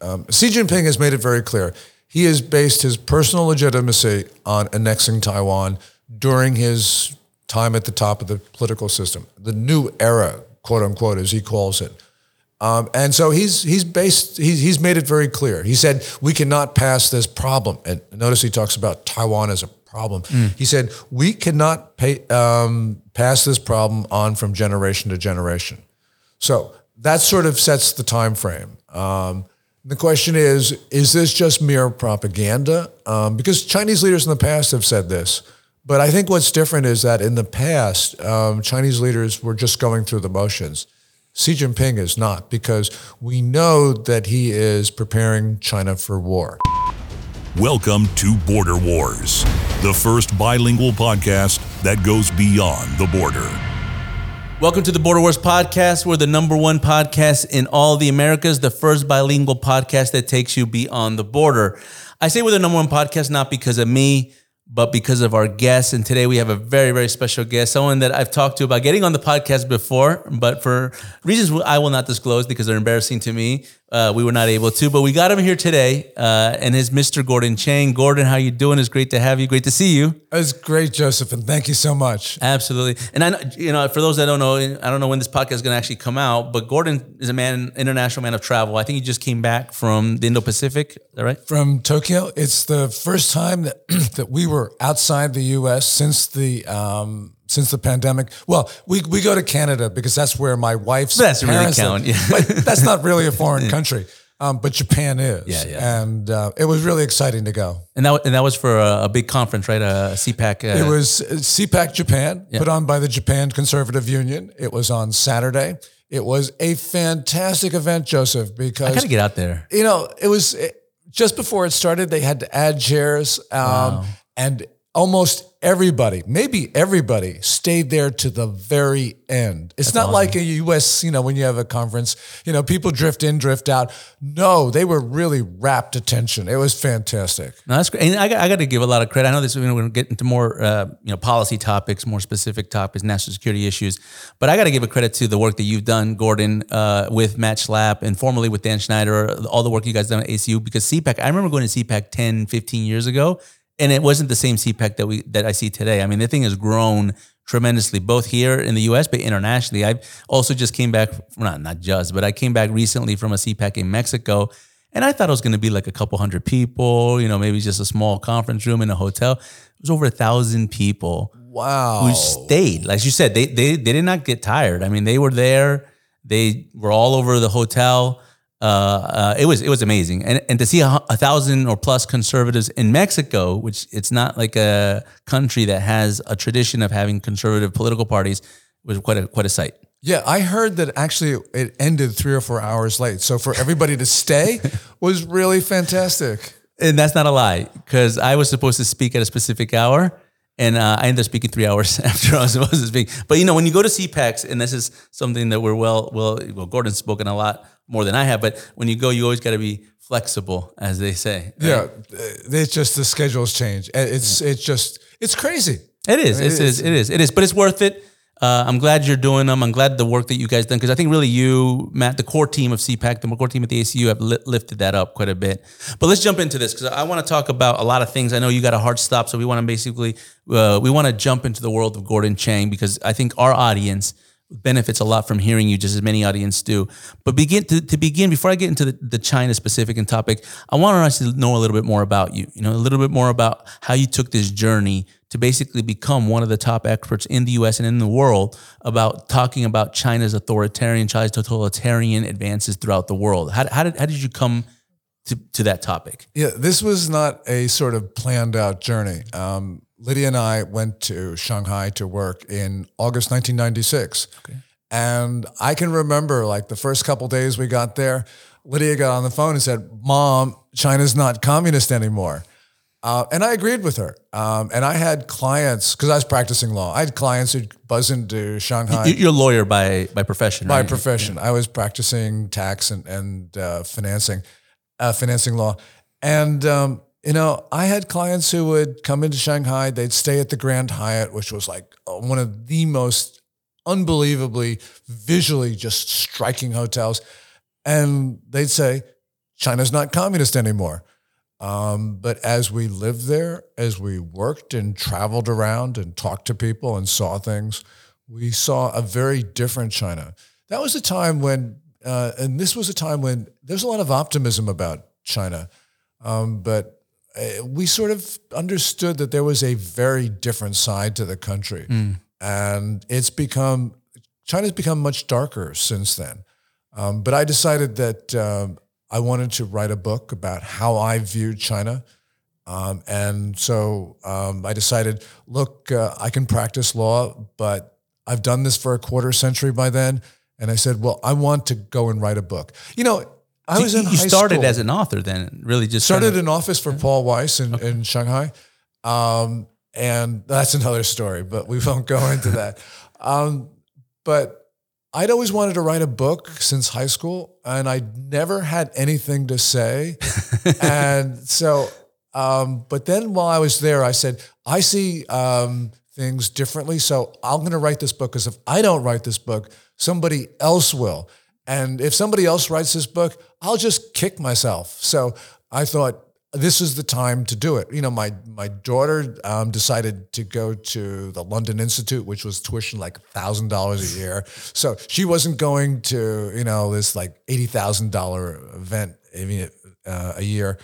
Um, Xi Jinping has made it very clear. He has based his personal legitimacy on annexing Taiwan during his time at the top of the political system, the new era, quote unquote, as he calls it. Um, and so he's he's based he's, he's made it very clear. He said we cannot pass this problem. And notice he talks about Taiwan as a problem. He said we cannot pay, um, pass this problem on from generation to generation. So that sort of sets the time frame. Um, the question is: Is this just mere propaganda? Um, because Chinese leaders in the past have said this. But I think what's different is that in the past, um, Chinese leaders were just going through the motions. Xi Jinping is not, because we know that he is preparing China for war. Welcome to Border Wars, the first bilingual podcast that goes beyond the border. Welcome to the Border Wars podcast. We're the number one podcast in all the Americas, the first bilingual podcast that takes you beyond the border. I say we're the number one podcast not because of me, but because of our guests. And today we have a very, very special guest, someone that I've talked to about getting on the podcast before, but for reasons I will not disclose because they're embarrassing to me, uh, we were not able to. But we got him here today, uh, and his Mr. Gordon Chang. Gordon, how you doing? It's great to have you. Great to see you. It's great, Joseph, and thank you so much. Absolutely. And I, know- you know, for those that don't know, I don't know when this podcast is going to actually come out, but Gordon is a man, international man of travel. I think he just came back from the Indo-Pacific. Is that right? From Tokyo, it's the first time that that we were outside the U.S. since the um, since the pandemic. Well, we we go to Canada because that's where my wife's That's really parents count, live. yeah. but that's not really a foreign country. Um, but Japan is, Yeah, yeah. and uh, it was really exciting to go. And that, and that was for a, a big conference, right? A CPAC. Uh, It was uh, CPAC Japan, put on by the Japan Conservative Union. It was on Saturday. It was a fantastic event, Joseph, because I got to get out there. you know, it was it, just before it started, they had to add chairs. Um, And almost everybody, maybe everybody, stayed there to the very end. It's not like a US, you know, when you have a conference, you know, people drift in, drift out. No, they were really rapt attention. It was fantastic. No, that's great. And I got, I got to give a lot of credit. I know this. We're going to get into more, uh, you know, policy topics, more specific topics, national security issues. But I got to give a credit to the work that you've done, Gordon, uh, with Matt Schlapp and formerly with Dan Schneider, all the work you guys done at ACU. Because CPAC, I remember going to CPAC 10, 15 years ago, and it wasn't the same CPAC that we that I see today. I mean, the thing has grown tremendously, both here in the U.S. but internationally. I also just came back, not not just, but I came back recently from a CPAC in Mexico. And I thought it was going to be like a couple hundred people, you know, maybe just a small conference room in a hotel. It was over a thousand people Wow. who stayed. Like you said, they they they did not get tired. I mean, they were there. They were all over the hotel. Uh, uh, it was it was amazing, and and to see a, a thousand or plus conservatives in Mexico, which it's not like a country that has a tradition of having conservative political parties, was quite a quite a sight. Yeah, I heard that actually it ended three or four hours late. So for everybody to stay was really fantastic. And that's not a lie, because I was supposed to speak at a specific hour, and uh, I ended up speaking three hours after I was supposed to speak. But you know, when you go to CPACs, and this is something that we're well, well, well, Gordon's spoken a lot more than I have. But when you go, you always got to be flexible, as they say. right? Yeah, it's just the schedules change. It's it's just it's crazy. It is. It is. It is. It is. But it's worth it. Uh, I'm glad you're doing them. I'm glad the work that you guys done because I think really you, Matt, the core team of CPAC, the core team at the ACU have li- lifted that up quite a bit. But let's jump into this because I want to talk about a lot of things. I know you got a hard stop, so we want to basically uh, we want to jump into the world of Gordon Chang because I think our audience benefits a lot from hearing you, just as many audience do. But begin to, to begin before I get into the, the China specific and topic, I want us to know a little bit more about you. You know, a little bit more about how you took this journey to basically become one of the top experts in the U.S. and in the world about talking about China's authoritarian, China's totalitarian advances throughout the world. How, how did how did you come to, to that topic? Yeah, this was not a sort of planned out journey. Um, Lydia and I went to Shanghai to work in August 1996. And I can remember like the first couple days we got there, Lydia got on the phone and said, Mom, China's not communist anymore. Uh, and I agreed with her. Um, and I had clients, because I was practicing law, I had clients who'd buzz into Shanghai You- You're a lawyer by by profession, by right? profession. I was practicing tax and, and uh, financing, uh, financing law. And, um, you know, I had clients who would come into Shanghai, they'd stay at the Grand Hyatt, which was like uh, one of the most unbelievably visually just striking hotels. And they'd say, China's not communist anymore. Um, but as we lived there, as we worked and traveled around and talked to people and saw things, we saw a very different China. That was a time when, uh, and this was a time when there's a lot of optimism about China, um, but we sort of understood that there was a very different side to the country, and it's become China's become much darker since then. Um, but I decided that um, I wanted to write a book about how I viewed China. Um, and so um, I decided, look, uh, I can practice law, but I've done this for a quarter century by then. And I said, well, I want to go and write a book. You know, I was you, in you started school. as an author then, really just started an office for Paul Weiss in, in Shanghai. Um, and that's another story, but we won't go into that. Um, but I'd always wanted to write a book since high school, and I never had anything to say. and so, um, but then while I was there, I said, I see um, things differently. So I'm going to write this book because if I don't write this book, somebody else will. And if somebody else writes this book, I'll just kick myself. So I thought this is the time to do it. You know, my my daughter um, decided to go to the London Institute, which was tuition like thousand dollars a year. So she wasn't going to you know this like eighty thousand dollar event uh, a year.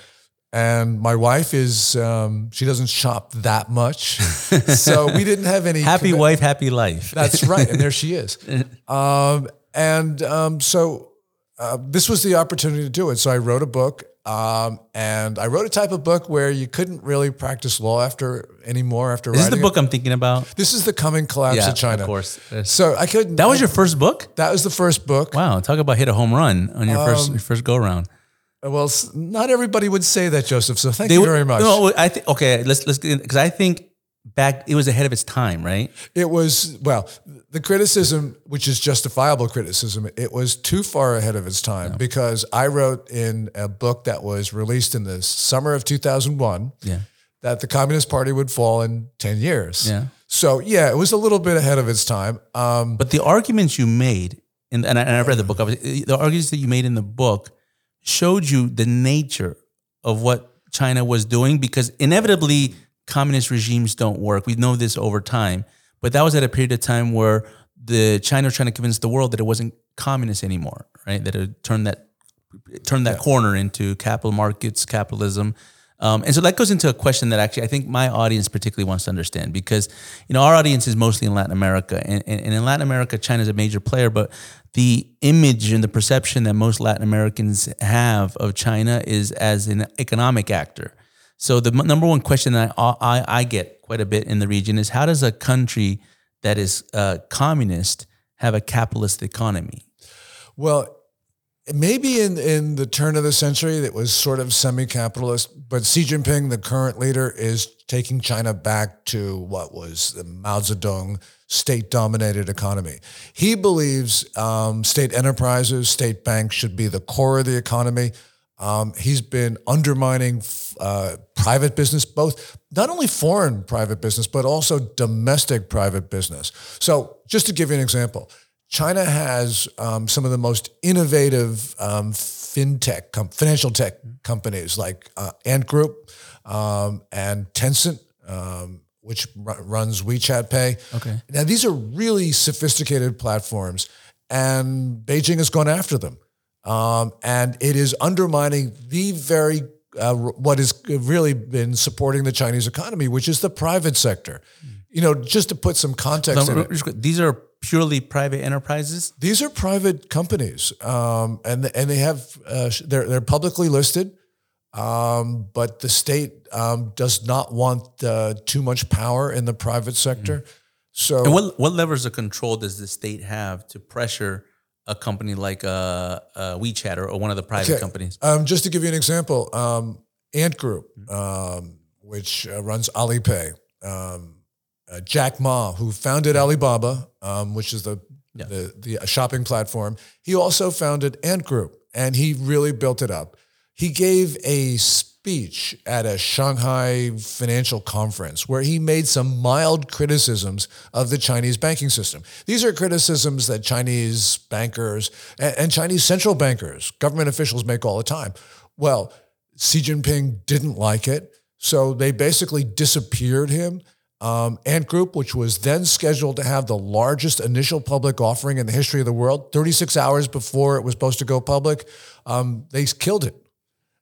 And my wife is um, she doesn't shop that much, so we didn't have any happy commi- wife, happy life. that's right, and there she is. Um, and um, so uh, this was the opportunity to do it. So I wrote a book, um, and I wrote a type of book where you couldn't really practice law after anymore after This is the it. book I'm thinking about. This is the coming collapse Yeah, of China. of course. So I couldn't. That was your first book? That was the first book. Wow, talk about hit a home run on your Um, first your first go round. Well, not everybody would say that, Joseph. So thank you very much. No, I think okay. Let's let's because I think back it was ahead of its time, right? It was well, the criticism, which is justifiable criticism, it was too far ahead of its time because I wrote in a book that was released in the summer of 2001 Yeah. that the Communist Party would fall in 10 years. Yeah. So yeah, it was a little bit ahead of its time. Um, But the arguments you made, in, and, I, and I read the book, the arguments that you made in the book showed you the nature of what China was doing because inevitably communist regimes don't work. We know this over time. But that was at a period of time where the China was trying to convince the world that it wasn't communist anymore, right? That it turned that turned that corner into capital markets, capitalism. Um, and so that goes into a question that actually I think my audience particularly wants to understand because you know our audience is mostly in Latin America, and, and, and in Latin America, China is a major player, but the image and the perception that most Latin Americans have of China is as an economic actor. So the m- number one question that I, I, I get quite a bit in the region is how does a country that is uh, communist have a capitalist economy? well, maybe in, in the turn of the century that was sort of semi-capitalist, but Xi Jinping, the current leader, is taking China back to what was the Mao Zedong state-dominated economy. He believes um, state enterprises, state banks should be the core of the economy. Um, he's been undermining uh, private business, both not only foreign private business, but also domestic private business. So, just to give you an example, China has um, some of the most innovative um, fintech, com- financial tech companies like uh, Ant Group um, and Tencent, um, which ru- runs WeChat Pay. Okay. Now, these are really sophisticated platforms, and Beijing has gone after them. Um, and it is undermining the very uh, what has really been supporting the Chinese economy, which is the private sector. You know, just to put some context in it, These are purely private enterprises. these are private companies, um, and and they have uh, they're they're publicly listed, um, but the state um, does not want uh, too much power in the private sector. So And what what levers of control does the state have to pressure a company like uh, uh, WeChat or, or one of the private Okay. companies? Um, just to give you an example, um, Ant Group, um, which uh, runs Alipay, um, uh, Jack Ma, who founded Alibaba, um, which is the, the the shopping platform, he also founded Ant Group, and he really built it up. He gave a speech at a Shanghai financial conference where he made some mild criticisms of the Chinese banking system. These are criticisms that Chinese bankers and, Chinese central bankers, government officials make all the time. Well, Xi Jinping didn't like it. So they basically disappeared him. Um, Ant Group, which was then scheduled to have the largest initial public offering in the history of the world, 36 hours before it was supposed to go public, um, they killed it.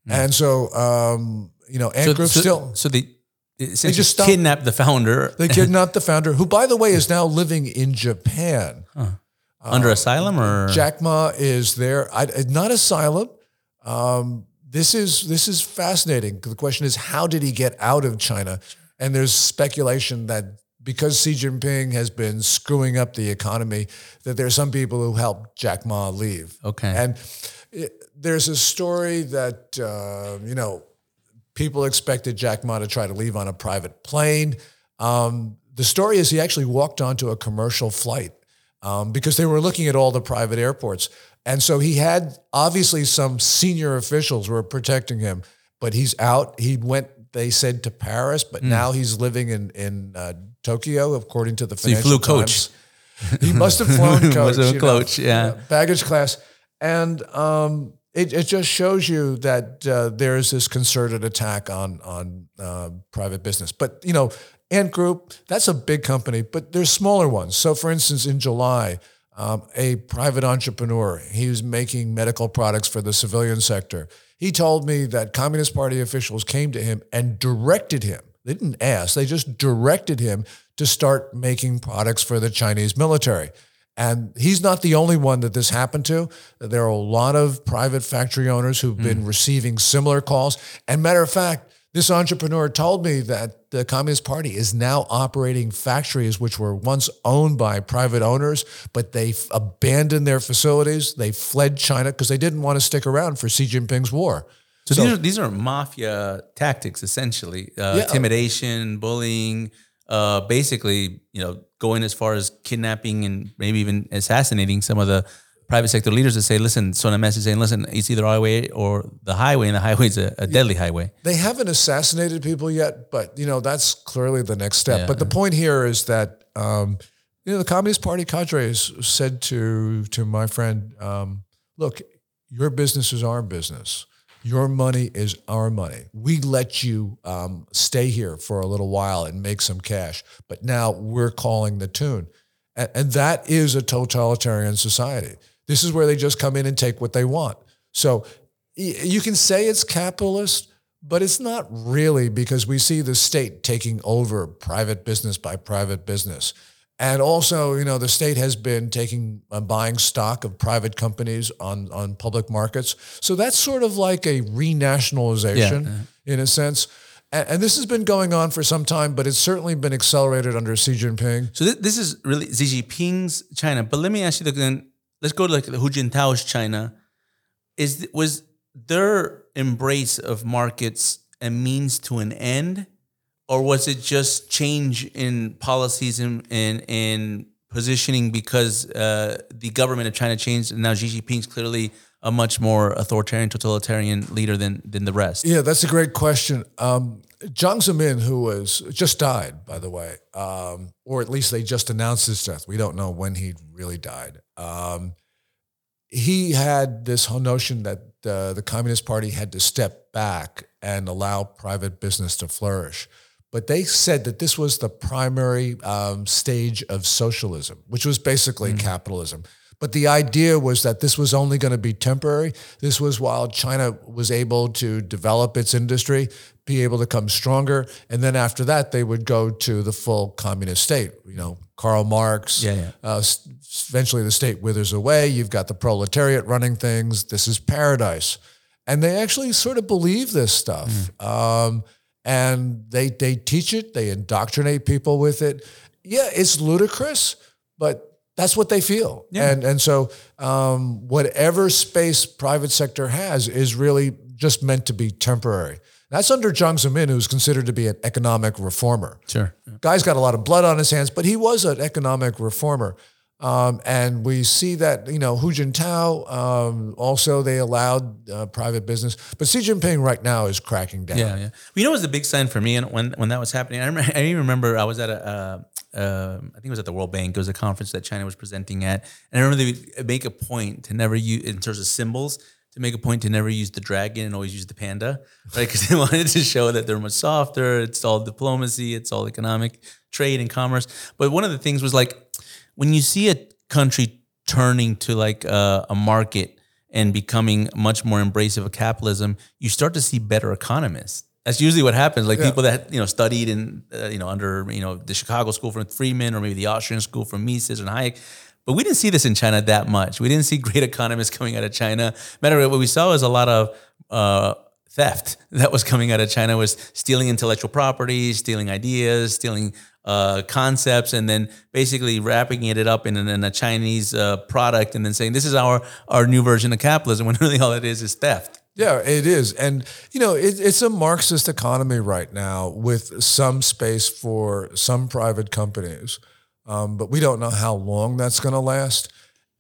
And so, um, you know, Ant Group so, still, so they essentially just stopped- kidnapped the founder they kidnapped the founder, who, by the way, is now living in Japan. under asylum or Jack Ma is there. I, not asylum. Um, this is this is fascinating. The question is, how did he get out of China? And there's speculation that because Xi Jinping has been screwing up the economy, that there are some people who helped Jack Ma leave. Okay. And it, there's a story that uh, you know people expected Jack Ma to try to leave on a private plane. Um, the story is he actually walked onto a commercial flight um, because they were looking at all the private airports. And so he had obviously some senior officials were protecting him, but he's out. He went, they said, to Paris, but now he's living in, in uh, Tokyo, according to the So he flew coach. He must have flown coach. You know, coach, yeah. baggage class. And um, it, it just shows you that uh, there is this concerted attack on on uh, private business. But you know, Ant Group, that's a big company, but there's smaller ones. So, for instance, in July, um, a private entrepreneur, he was making medical products for the civilian sector. He told me that Communist Party officials came to him and directed him. They didn't ask; they just directed him to start making products for the Chinese military. And he's not the only one that this happened to. There are a lot of private factory owners who've been receiving similar calls. And matter of fact, this entrepreneur told me that the Communist Party is now operating factories which were once owned by private owners, but they abandoned their facilities. They fled China because they didn't want to stick around for Xi Jinping's war. So, these are these are mafia tactics essentially, uh, Yeah. intimidation, bullying, uh, basically, you know, going as far as kidnapping and maybe even assassinating some of the private sector leaders to say, listen, send a message saying, listen, it's either our way or the highway, and the highway is a, a deadly highway. They haven't assassinated people yet, but you know that's clearly the next step. But the point here is that um, you know the Communist Party cadres said to to my friend, um, "Look, your business is our business. Your money is our money. We let you um, stay here for a little while and make some cash, but now we're calling the tune, and, and that is a totalitarian society. This is where they just come in and take what they want. So you can say it's capitalist, but it's not really because we see the state taking over private business by private business. And also, you know, the state has been taking uh, buying stock of private companies on on public markets. So that's sort of like a renationalization in a sense. And, and this has been going on for some time, but it's certainly been accelerated under Xi Jinping. So th- this is really Xi Jinping's China. But let me ask you then. Let's go to like the Hu Jintao's China. Is was their embrace of markets a means to an end, or was it just change in policies and and, positioning because uh, the government of China changed and now Xi Jinping's clearly a much more authoritarian, totalitarian leader than than the rest? Yeah, that's a great question. Um, Jiang Zemin, who was just died, by the way, um, or at least they just announced his death. We don't know when he really died. Um, he had this whole notion that uh, the Communist Party had to step back and allow private business to flourish. But they said that this was the primary um, stage of socialism, which was basically capitalism. But the idea was that this was only going to be temporary. This was while China was able to develop its industry, be able to come stronger, and then after that they would go to the full communist state. You know, Karl Marx. Yeah, yeah. Uh, eventually, the state withers away. You've got the proletariat running things. This is paradise, and they actually sort of believe this stuff. Um, and they they teach it. They indoctrinate people with it. Yeah, it's ludicrous, but that's what they feel. Yeah. And and so um, whatever space private sector has is really just meant to be temporary. That's under Jiang Zemin, who's considered to be an economic reformer. Sure. Guy's got a lot of blood on his hands, but he was an economic reformer. Um, and we see that, you know, Hu Jintao, um, also they allowed uh, private business. But Xi Jinping right now is cracking down. Yeah, yeah. You know, it was a big sign for me, and when when that was happening, I remember, I even remember I was at a, uh, uh, I think it was at the World Bank. It was a conference that China was presenting at, and I remember they make a point to never use in terms of symbols, to make a point to never use the dragon and always use the panda, right? Because they wanted to show that they're much softer. It's all diplomacy, it's all economic trade and commerce. But one of the things was like when you see a country turning to like a, a market and becoming much more embracive of capitalism, you start to see better economists. That's usually what happens. Like Yeah. people that you know studied in uh, you know under you know the Chicago school from Friedman or maybe the Austrian school from Mises and Hayek. But we didn't see this in China that much. We didn't see great economists coming out of China. Matter of fact, what we saw was a lot of uh, theft that was coming out of China was stealing intellectual property, stealing ideas, stealing uh, concepts, and then basically wrapping it up in, in a Chinese uh, product, and then saying this is our our new version of capitalism. When really all it is is theft. Yeah, it is. And, you know, it, it's a Marxist economy right now with some space for some private companies. Um, but we don't know how long that's going to last.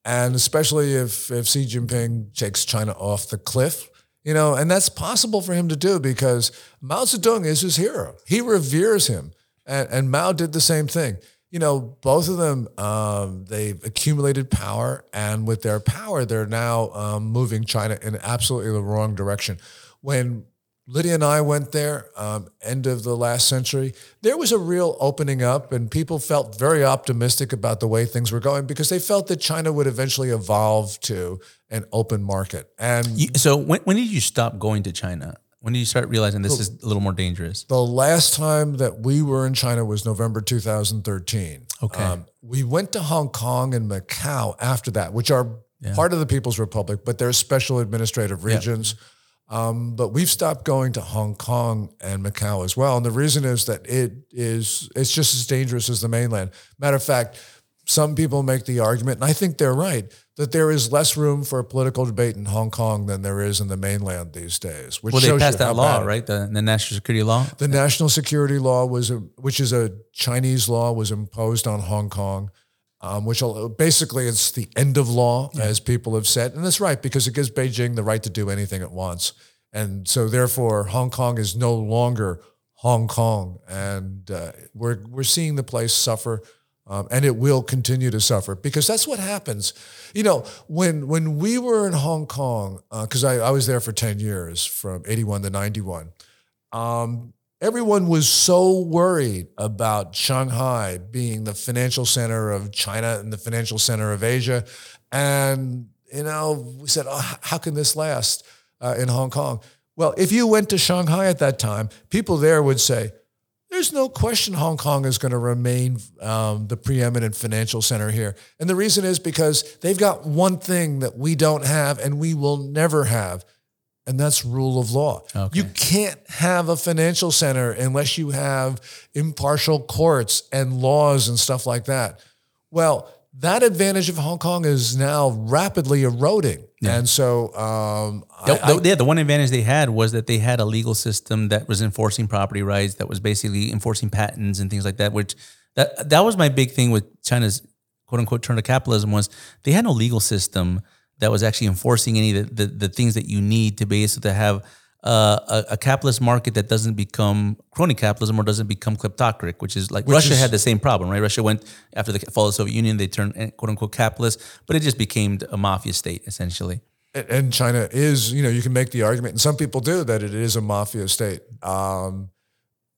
And especially if, if Xi Jinping takes China off the cliff, you know, and that's possible for him to do because Mao Zedong is his hero. He reveres him. And, and Mao did the same thing. You know, both of them, um, they've accumulated power, and with their power, they're now um, moving China in absolutely the wrong direction. When Lydia and I went there, um, end of the last century, there was a real opening up, and people felt very optimistic about the way things were going because they felt that China would eventually evolve to an open market. And So when, when did you stop going to China? When did you start realizing this is a little more dangerous? The last time that we were in China was November 2013. Okay. we went to Hong Kong and Macau after that, which are part of the People's Republic, but they're special administrative regions. Um, but we've stopped going to Hong Kong and Macau as well. And the reason is that it is it's just as dangerous as the mainland. Matter of fact, some people make the argument, and I think they're right, that there is less room for political debate in Hong Kong than there is in the mainland these days. Which Well, they shows passed that law, right? The, the national security law. the national security law was, a, which is a Chinese law, was imposed on Hong Kong, um, which basically it's the end of law, as people have said, and that's right because it gives Beijing the right to do anything it wants, and so therefore Hong Kong is no longer Hong Kong, and uh, we're we're seeing the place suffer. Um, and it will continue to suffer because that's what happens. You know, when when we were in Hong Kong, because I, I was there for ten years, from eighty one to ninety one, um, everyone was so worried about Shanghai being the financial center of China and the financial center of Asia. And, you know, we said, oh, how can this last uh, in Hong Kong? Well, if you went to Shanghai at that time, people there would say, there's no question Hong Kong is going to remain um, the preeminent financial center here. And the reason is because they've got one thing that we don't have and we will never have, and that's rule of law. Okay. You can't have a financial center unless you have impartial courts and laws and stuff like that. Well, that advantage of Hong Kong is now rapidly eroding. And so um, The, I- the- yeah, the one advantage they had was that they had a legal system that was enforcing property rights, that was basically enforcing patents and things like that. Which that that was my big thing with China's quote unquote turn to capitalism was they had no legal system that was actually enforcing any of the, the, the things that you need to be able to have uh, a, a capitalist market that doesn't become crony capitalism or doesn't become kleptocratic, which is like Russia is- had the same problem, right? Russia went after the fall of the Soviet Union, they turned eh, quote unquote capitalist, but it just became a mafia state essentially. and China is, you know, you can make the argument, and some people do, that it is a mafia state. Um,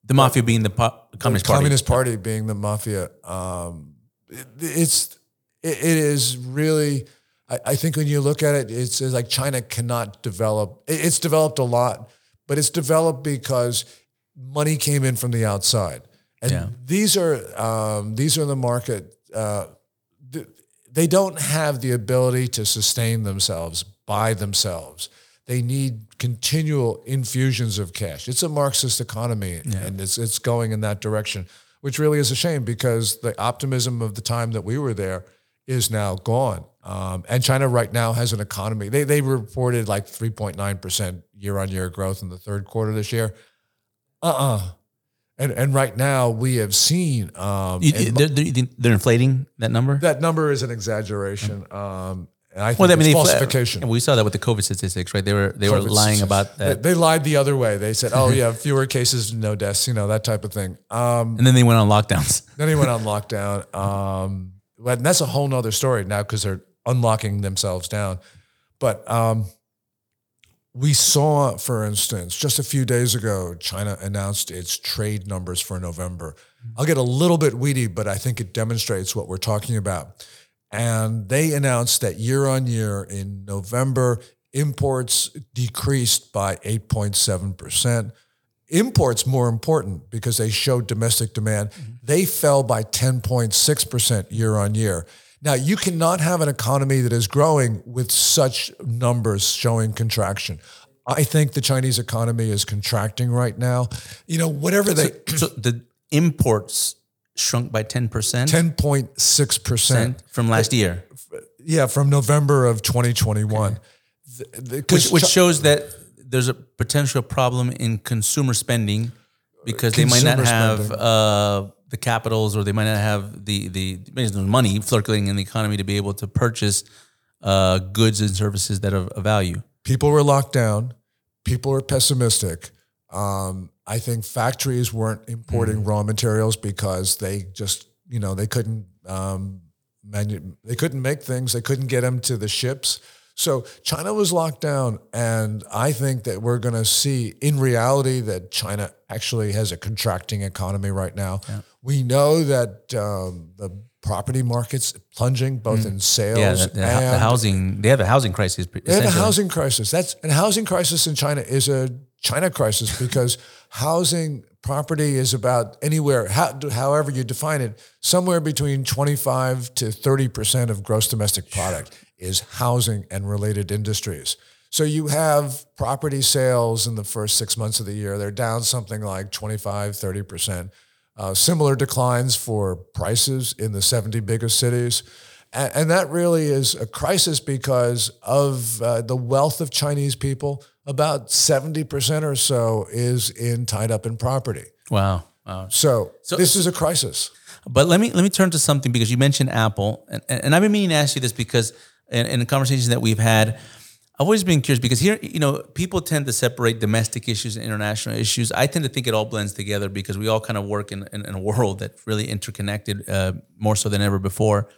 The mafia being the po- Communist the Party. Communist Party being the mafia. Um, it, it's it, it is really. I, I think when you look at it, it's, it's like China cannot develop. it- it's developed a lot, but it's developed because money came in from the outside, and Yeah. these are um, these are the market. Uh, th- they don't have the ability to sustain themselves by themselves. They need continual infusions of cash. It's a Marxist economy, and it's it's going in that direction, which really is a shame because the optimism of the time that we were there is now gone. Um, and China right now has an economy. They they reported like three point nine percent year on year growth in the third quarter this year. Uh uh And and right now we have seen um, You- and they're, they're, they're inflating that number. that number is an exaggeration. Um, and I think well, I mean, they falsification. and we saw that with the COVID statistics, right? They were they were lying about that, they lied the other way. They said, "Oh yeah, fewer cases, no deaths," you know that type of thing. Um, and then they went on lockdowns. then they went on lockdown. Um, but that's a whole nother story now because they're unlocking themselves down. But um, we saw, for instance, just a few days ago, China announced its trade numbers for November. I'll get a little bit weedy, but I think it demonstrates what we're talking about. And they announced that year on year in November, imports decreased by 8.7%. Imports more important because they showed domestic demand. They fell by 10.6% year on year. Now, you cannot have an economy that is growing with such numbers showing contraction. I think the Chinese economy is contracting right now. You know, whatever they So the imports shrunk by 10% 10.6%. from last year, Yeah, from November of 2021. The- the- which, which shows that there's a potential problem in consumer spending because they might not have uh, the capitals or they might not have the, the money circulating in the economy to be able to purchase uh, goods and services that are of value. people were locked down. People were pessimistic. Um, I think factories weren't importing Mm. raw materials because they just, you know, they couldn't um, manu- they couldn't make things. They couldn't get them to the ships. So China was locked down, and I think that we're going to see, in reality, that China actually has a contracting economy right now. We know that um, the property market's plunging, both in sales Mm. Yeah, the, the, the housing they have a housing crisis. they have a housing crisis. That's and a housing crisis in China is a China crisis because housing property is about anywhere, how, however you define it, somewhere between twenty five to thirty percent of gross domestic product is housing and related industries. So you have property sales in the first six months of the year; they're down something like 25, 30 percent. Uh, similar declines for prices in the 70 biggest cities. And, and that really is a crisis because of uh, the wealth of Chinese people. About 70% or so is in tied up in property. Wow. Wow. So, this is a crisis. But let me let me turn to something because you mentioned Apple, and, and I've been meaning to ask you this because in the conversations that we've had, I've always been curious because here, you know, people tend to separate domestic issues and international issues. I tend to think it all blends together because we all kind of work in, in, in a world that's really interconnected, uh, more so than ever before.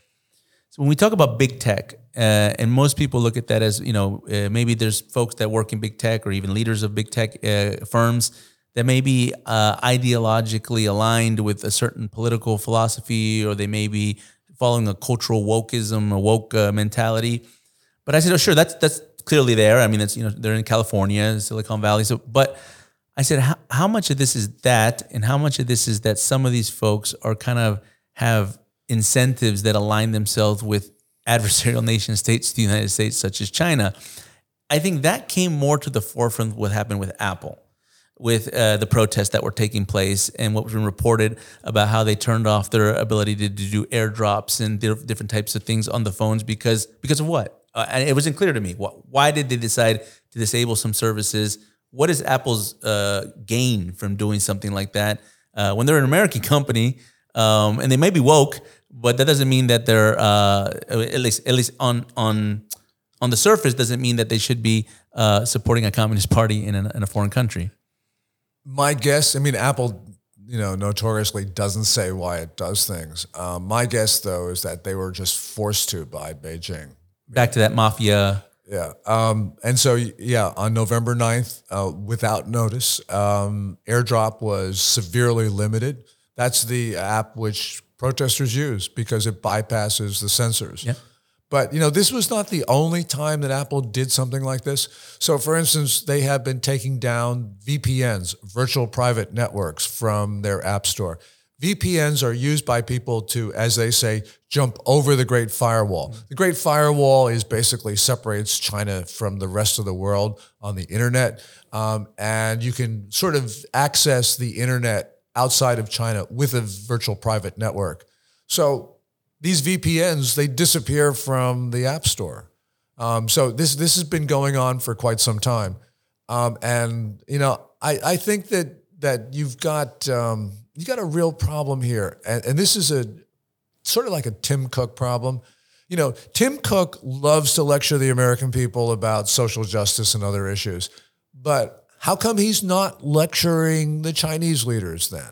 So when we talk about big tech, uh, and most people look at that as you know uh, maybe there's folks that work in big tech or even leaders of big tech uh, firms that may be uh, ideologically aligned with a certain political philosophy, or they may be following a cultural wokeism, a woke uh, mentality. But I said, oh, sure, that's that's clearly there. I mean, it's you know they're in California, Silicon Valley. So, but I said, how, how much of this is that, and how much of this is that some of these folks are kind of have incentives that align themselves with adversarial nation states, the United States, such as China. I think that came more to the forefront what happened with Apple, with uh, the protests that were taking place and what was been reported about how they turned off their ability to, to do airdrops and di- different types of things on the phones because because of what? Uh, and it wasn't clear to me. Why did they decide to disable some services? What is Apple's uh, gain from doing something like that uh, when they're an American company um, and they may be woke, but that doesn't mean that they're uh, at least at least on on on the surface doesn't mean that they should be uh, supporting a communist party in a, in a foreign country. My guess, I mean, Apple, you know, notoriously doesn't say why it does things. Um, my guess, though, is that they were just forced to by Beijing. Back to that mafia. Yeah. Um, and so, yeah, on November 9th, uh, without notice, um, airdrop was severely limited. That's the app which protesters use because it bypasses the censors. Yeah. But you know, this was not the only time that Apple did something like this. So, for instance, they have been taking down VPNs, virtual private networks, from their app store. VPNs are used by people to, as they say, jump over the Great Firewall. The Great Firewall is basically separates China from the rest of the world on the internet, um, and you can sort of access the internet outside of China with a virtual private network. So these VPNs they disappear from the App Store. Um, so this this has been going on for quite some time, um, and you know I, I think that that you've got um, you got a real problem here, and, and this is a sort of like a Tim Cook problem. You know, Tim Cook loves to lecture the American people about social justice and other issues, but how come he's not lecturing the Chinese leaders then?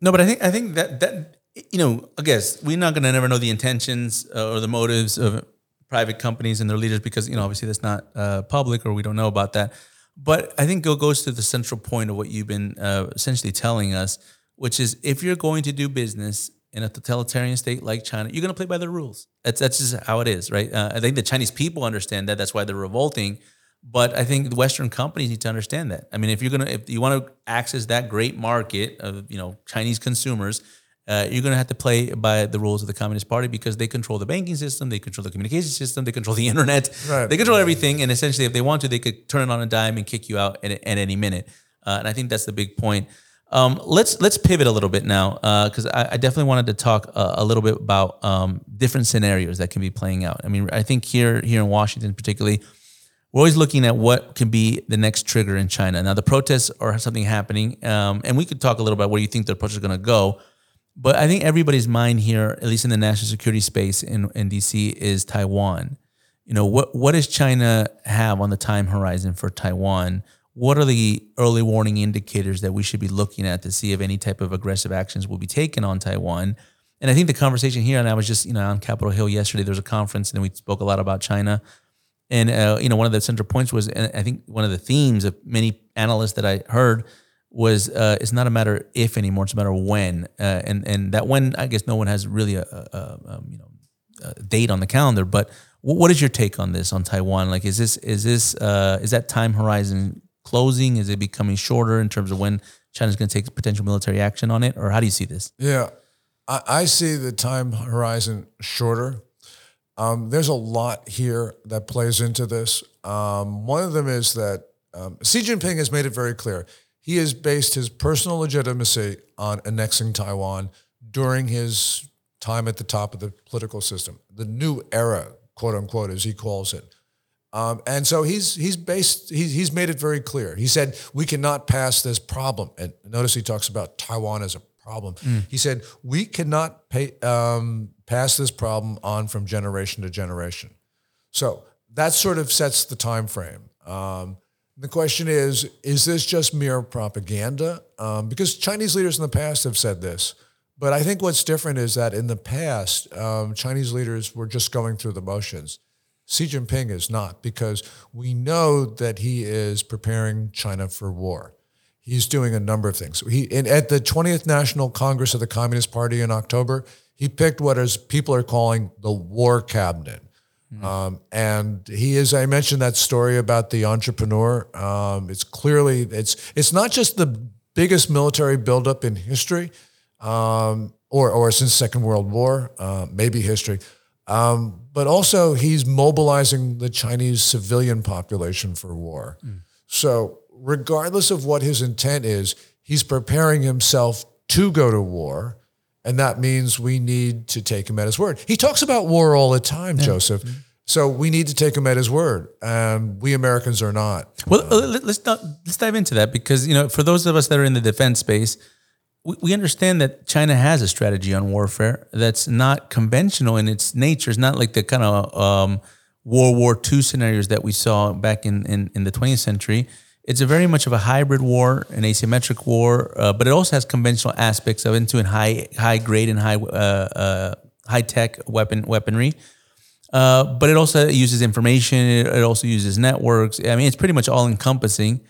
No, but I think I think that that you know, I guess we're not going to never know the intentions uh, or the motives of private companies and their leaders because you know obviously that's not uh, public or we don't know about that. But I think it goes to the central point of what you've been uh, essentially telling us, which is if you're going to do business in a totalitarian state like China, you're going to play by the rules. That's that's just how it is, right? Uh, I think the Chinese people understand that. That's why they're revolting. But I think the Western companies need to understand that. I mean, if you're gonna, if you want to access that great market of you know Chinese consumers, uh, you're going to have to play by the rules of the Communist Party because they control the banking system, they control the communication system, they control the internet, Right. they control everything. And essentially, if they want to, they could turn it on a dime and kick you out at, at any minute. Uh, and I think that's the big point. Um, let's let's pivot a little bit now because I, I definitely wanted to talk uh, a little bit about um, different scenarios that can be playing out. I mean, I think here here in Washington, particularly, we're always looking at what can be the next trigger in China. Now, the protests are something happening, um, and we could talk a little bit about where you think the protests are going to go. But I think everybody's mind here, at least in the national security space in, in DC, is Taiwan. You know, what what does China have on the time horizon for Taiwan? What are the early warning indicators that we should be looking at to see if any type of aggressive actions will be taken on Taiwan? And I think the conversation here, and I was just, you know, on Capitol Hill yesterday, there was a conference and we spoke a lot about China. And uh, you know, one of the central points was, and I think one of the themes of many analysts that I heard was, uh, it's not a matter if anymore; it's a matter when. Uh, and and that when, I guess, no one has really a, a, a um, you know a date on the calendar. But wh- what is your take on this on Taiwan? Like, is this is this uh, is that time horizon closing? Is it becoming shorter in terms of when China's going to take potential military action on it, or how do you see this? Yeah, I, I see the time horizon shorter. Um, there's a lot here that plays into this. Um, one of them is that um, Xi Jinping has made it very clear. He has based his personal legitimacy on annexing Taiwan during his time at the top of the political system, the new era, quote unquote, as he calls it. Um, and so he's he's based he's he's made it very clear. He said we cannot pass this problem. And notice he talks about Taiwan as a problem. He said we cannot pay, um, pass this problem on from generation to generation. So that sort of sets the time frame. Um, the question is: Is this just mere propaganda? Um, because Chinese leaders in the past have said this. But I think what's different is that in the past, um, Chinese leaders were just going through the motions. Xi Jinping is not, because we know that he is preparing China for war. He's doing a number of things. He at the 20th National Congress of the Communist Party in October, he picked what is people are calling the war cabinet. Um, and he is. I mentioned that story about the entrepreneur. Um, it's clearly it's it's not just the biggest military buildup in history, um, or or since Second World War, uh, maybe history. Um, but also, he's mobilizing the Chinese civilian population for war. So, regardless of what his intent is, he's preparing himself to go to war. And that means we need to take him at his word. He talks about war all the time, Joseph. So we need to take him at his word. And we Americans are not. Well, uh, let- let's not, let's dive into that because you know, for those of us that are in the defense space, we, we understand that China has a strategy on warfare that's not conventional in its nature. It's not like the kind of um, World War II scenarios that we saw back in, in, in the 20th century. It's a very much of a hybrid war, an asymmetric war, uh, but it also has conventional aspects of into and high high grade and high uh, uh, high tech weapon weaponry. Uh, but it also uses information. It, it also uses networks. I mean, it's pretty much all encompassing.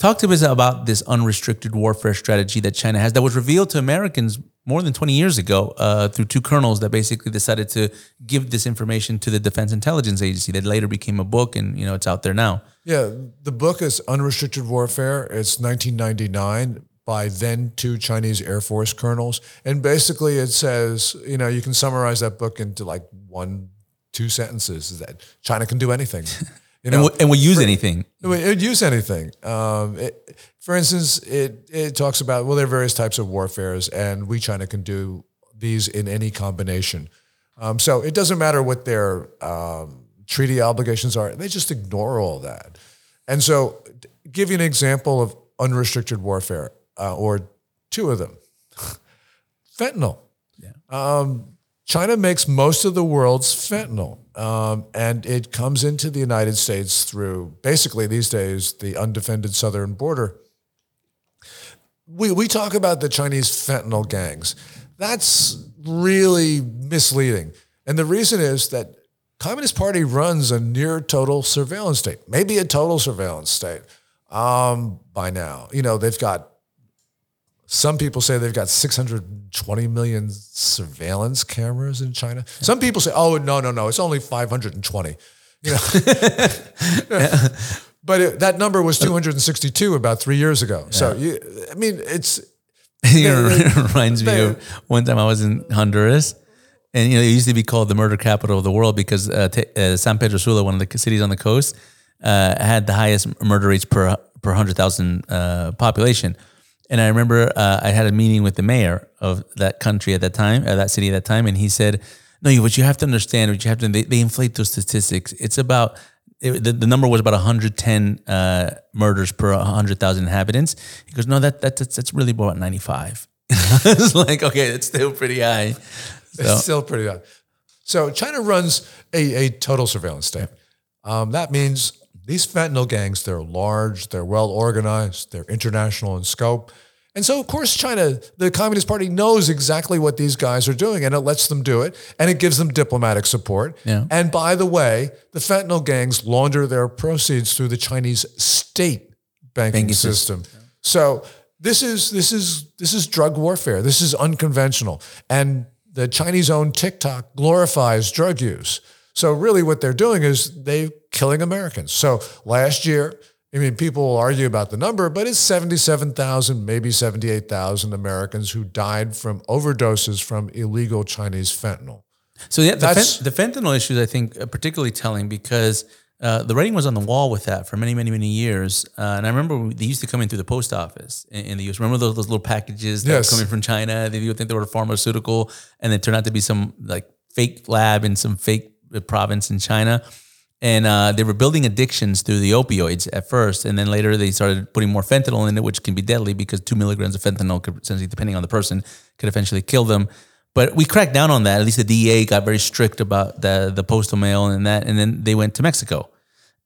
Talk to us about this unrestricted warfare strategy that China has that was revealed to Americans more than 20 years ago uh, through two colonels that basically decided to give this information to the Defense Intelligence Agency that later became a book and, you know, it's out there now. Yeah, the book is Unrestricted Warfare. It's 1999 by then two Chinese Air Force colonels. And basically it says, you know, you can summarize that book into like one, two sentences that China can do anything. You And, know, we'll, and we'll use anything. it would use anything. Um, it, for instance, it, it talks about, well, there are various types of warfares, and we, China, can do these in any combination. Um, so it doesn't matter what their um, treaty obligations are, they just ignore all that. And so, give you an example of unrestricted warfare, uh, or two of them fentanyl. Um, China makes most of the world's fentanyl, um, and it comes into the United States through basically these days the undefended southern border. We, we talk about the Chinese fentanyl gangs. That's really misleading. And the reason is that Communist Party runs a near total surveillance state, maybe a total surveillance state um, by now. You know, they've got. Some people say they've got 620 million surveillance cameras in China. Some people say, "Oh no, no, no, it's only 520." You know, but it, that number was 262 about three years ago. So you, I mean, it's it reminds me of one time I was in Honduras, and you know it used to be called the murder capital of the world because uh, t- uh, San Pedro Sula, one of the cities on the coast, uh, had the highest murder rates per per hundred thousand uh, population. And I remember uh, I had a meeting with the mayor of that country at that time, uh, that city at that time, and he said, "No, what you have to understand, what you have to they, they inflate those statistics. It's about it, the, the number was about 110 uh, murders per 100,000 inhabitants. He goes, no, that, that that's that's really about 95. it's like okay, it's still pretty high. So, It's still pretty high. So China runs a, a total surveillance state. Um, that means these fentanyl gangs, they're large, they're well organized, they're international in scope. And so, of course, China, the Communist Party knows exactly what these guys are doing and it lets them do it and it gives them diplomatic support. Yeah. And by the way, the fentanyl gangs launder their proceeds through the Chinese state banking, Banking system. So this is this is this is drug warfare. This is unconventional. And the Chinese owned TikTok glorifies drug use. So really what they're doing is they're killing Americans. So last year, I mean, people will argue about the number, but it's 77,000, maybe 78,000 Americans who died from overdoses from illegal Chinese fentanyl. so yeah, the, That's- fen- the fentanyl issues I think are particularly telling because uh, the writing was on the wall with that for many, many, many years. Uh, and I remember they used to come in through the post office in, in the U.S. Remember those, those little packages that Yes. were coming from China? They would think they were pharmaceutical, and they turned out to be some like fake lab in some fake uh, province in China. And uh, they were building addictions through the opioids at first, and then later they started putting more fentanyl in it, which can be deadly because two milligrams of fentanyl could essentially, depending on the person, could eventually kill them. But we cracked down on that. At least the DEA got very strict about the the postal mail and that, and then they went to Mexico.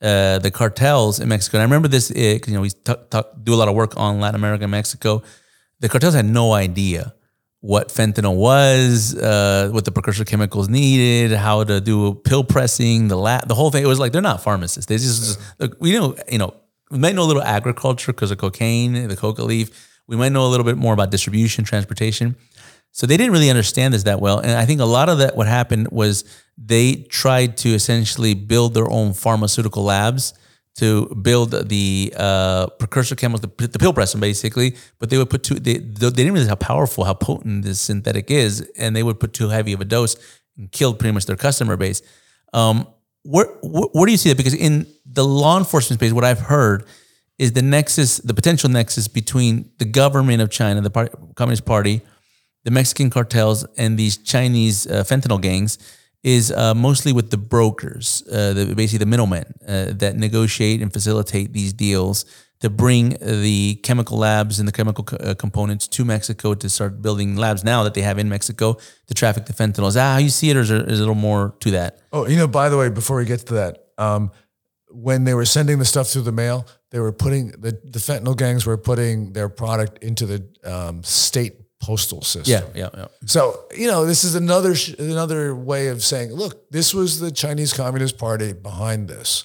Uh, the cartels in Mexico. And I remember this. uh, 'cause, you know, we do a lot of work on Latin America and Mexico. The cartels had no idea what fentanyl was, uh, what the precursor chemicals needed, how to do pill pressing, the la- the whole thing. It was like they're not pharmacists. They just, just look, we know, you know, we might know a little agriculture because of cocaine, the coca leaf. We might know a little bit more about distribution, transportation. So they didn't really understand this that well. And I think a lot of that, what happened was they tried to essentially build their own pharmaceutical labs to build the uh, precursor chemicals, the, the pill pressing basically. But they would put too, they, they didn't realize how powerful, how potent this synthetic is. And they would put too heavy of a dose and killed pretty much their customer base. Um, where, where, where do you see that? Because in the law enforcement space, what I've heard is the nexus, the potential nexus between the government of China, the Party, Communist Party, the Mexican cartels, and these Chinese uh, fentanyl gangs is uh, mostly with the brokers, uh, the, basically the middlemen uh, that negotiate and facilitate these deals to bring the chemical labs and the chemical co- uh, components to Mexico to start building labs now that they have in Mexico to traffic the fentanyl. Is that how you see it, or is there is a little more to that? Oh, you know, by the way, before we get to that, um, when they were sending the stuff through the mail, they were putting the, the fentanyl gangs were putting their product into the um, state postal system. Yeah, yeah, yeah. So you know, this is another sh- another way of saying, look, this was the Chinese Communist Party behind this,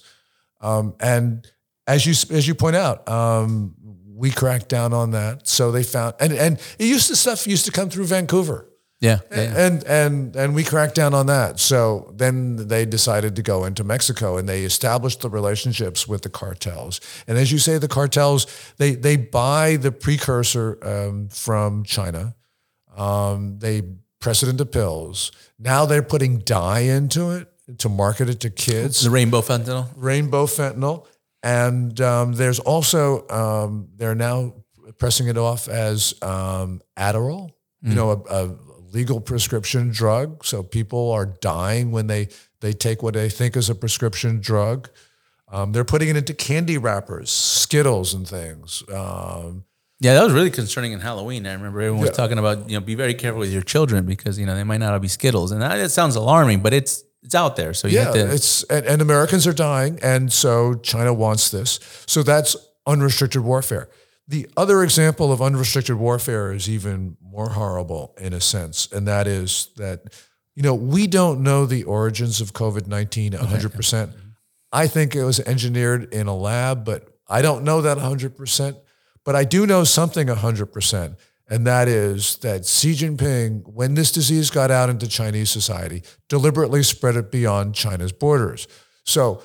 um, and as you as you point out, um, we cracked down on that. So they found and and it used to stuff used to come through Vancouver. Yeah. And and and we cracked down on that. So then they decided to go into Mexico and they established the relationships with the cartels. And as you say, the cartels they they buy the precursor um, from China. Um, they press it into pills. Now they're putting dye into it to market it to kids The rainbow fentanyl. rainbow fentanyl. And um, there's also, um, they're now pressing it off as um, Adderall, you know, a, a legal prescription drug. So people are dying when they, they take what they think is a prescription drug. Um, they're putting it into candy wrappers, Skittles and things. Um, Yeah, that was really concerning in Halloween. I remember everyone was talking about, you know, be very careful with your children because, you know, they might not all be Skittles. And that, it sounds alarming, but it's it's out there. So you yeah, have to it's and, and Americans are dying, and so China wants this. So that's unrestricted warfare. The other example of unrestricted warfare is even more horrible in a sense, and that is that you know we don't know the origins of COVID 19 100%. I think it was engineered in a lab, but I don't know that 100%, but I do know something 100%. And that is that Xi Jinping, when this disease got out into Chinese society, deliberately spread it beyond China's borders. So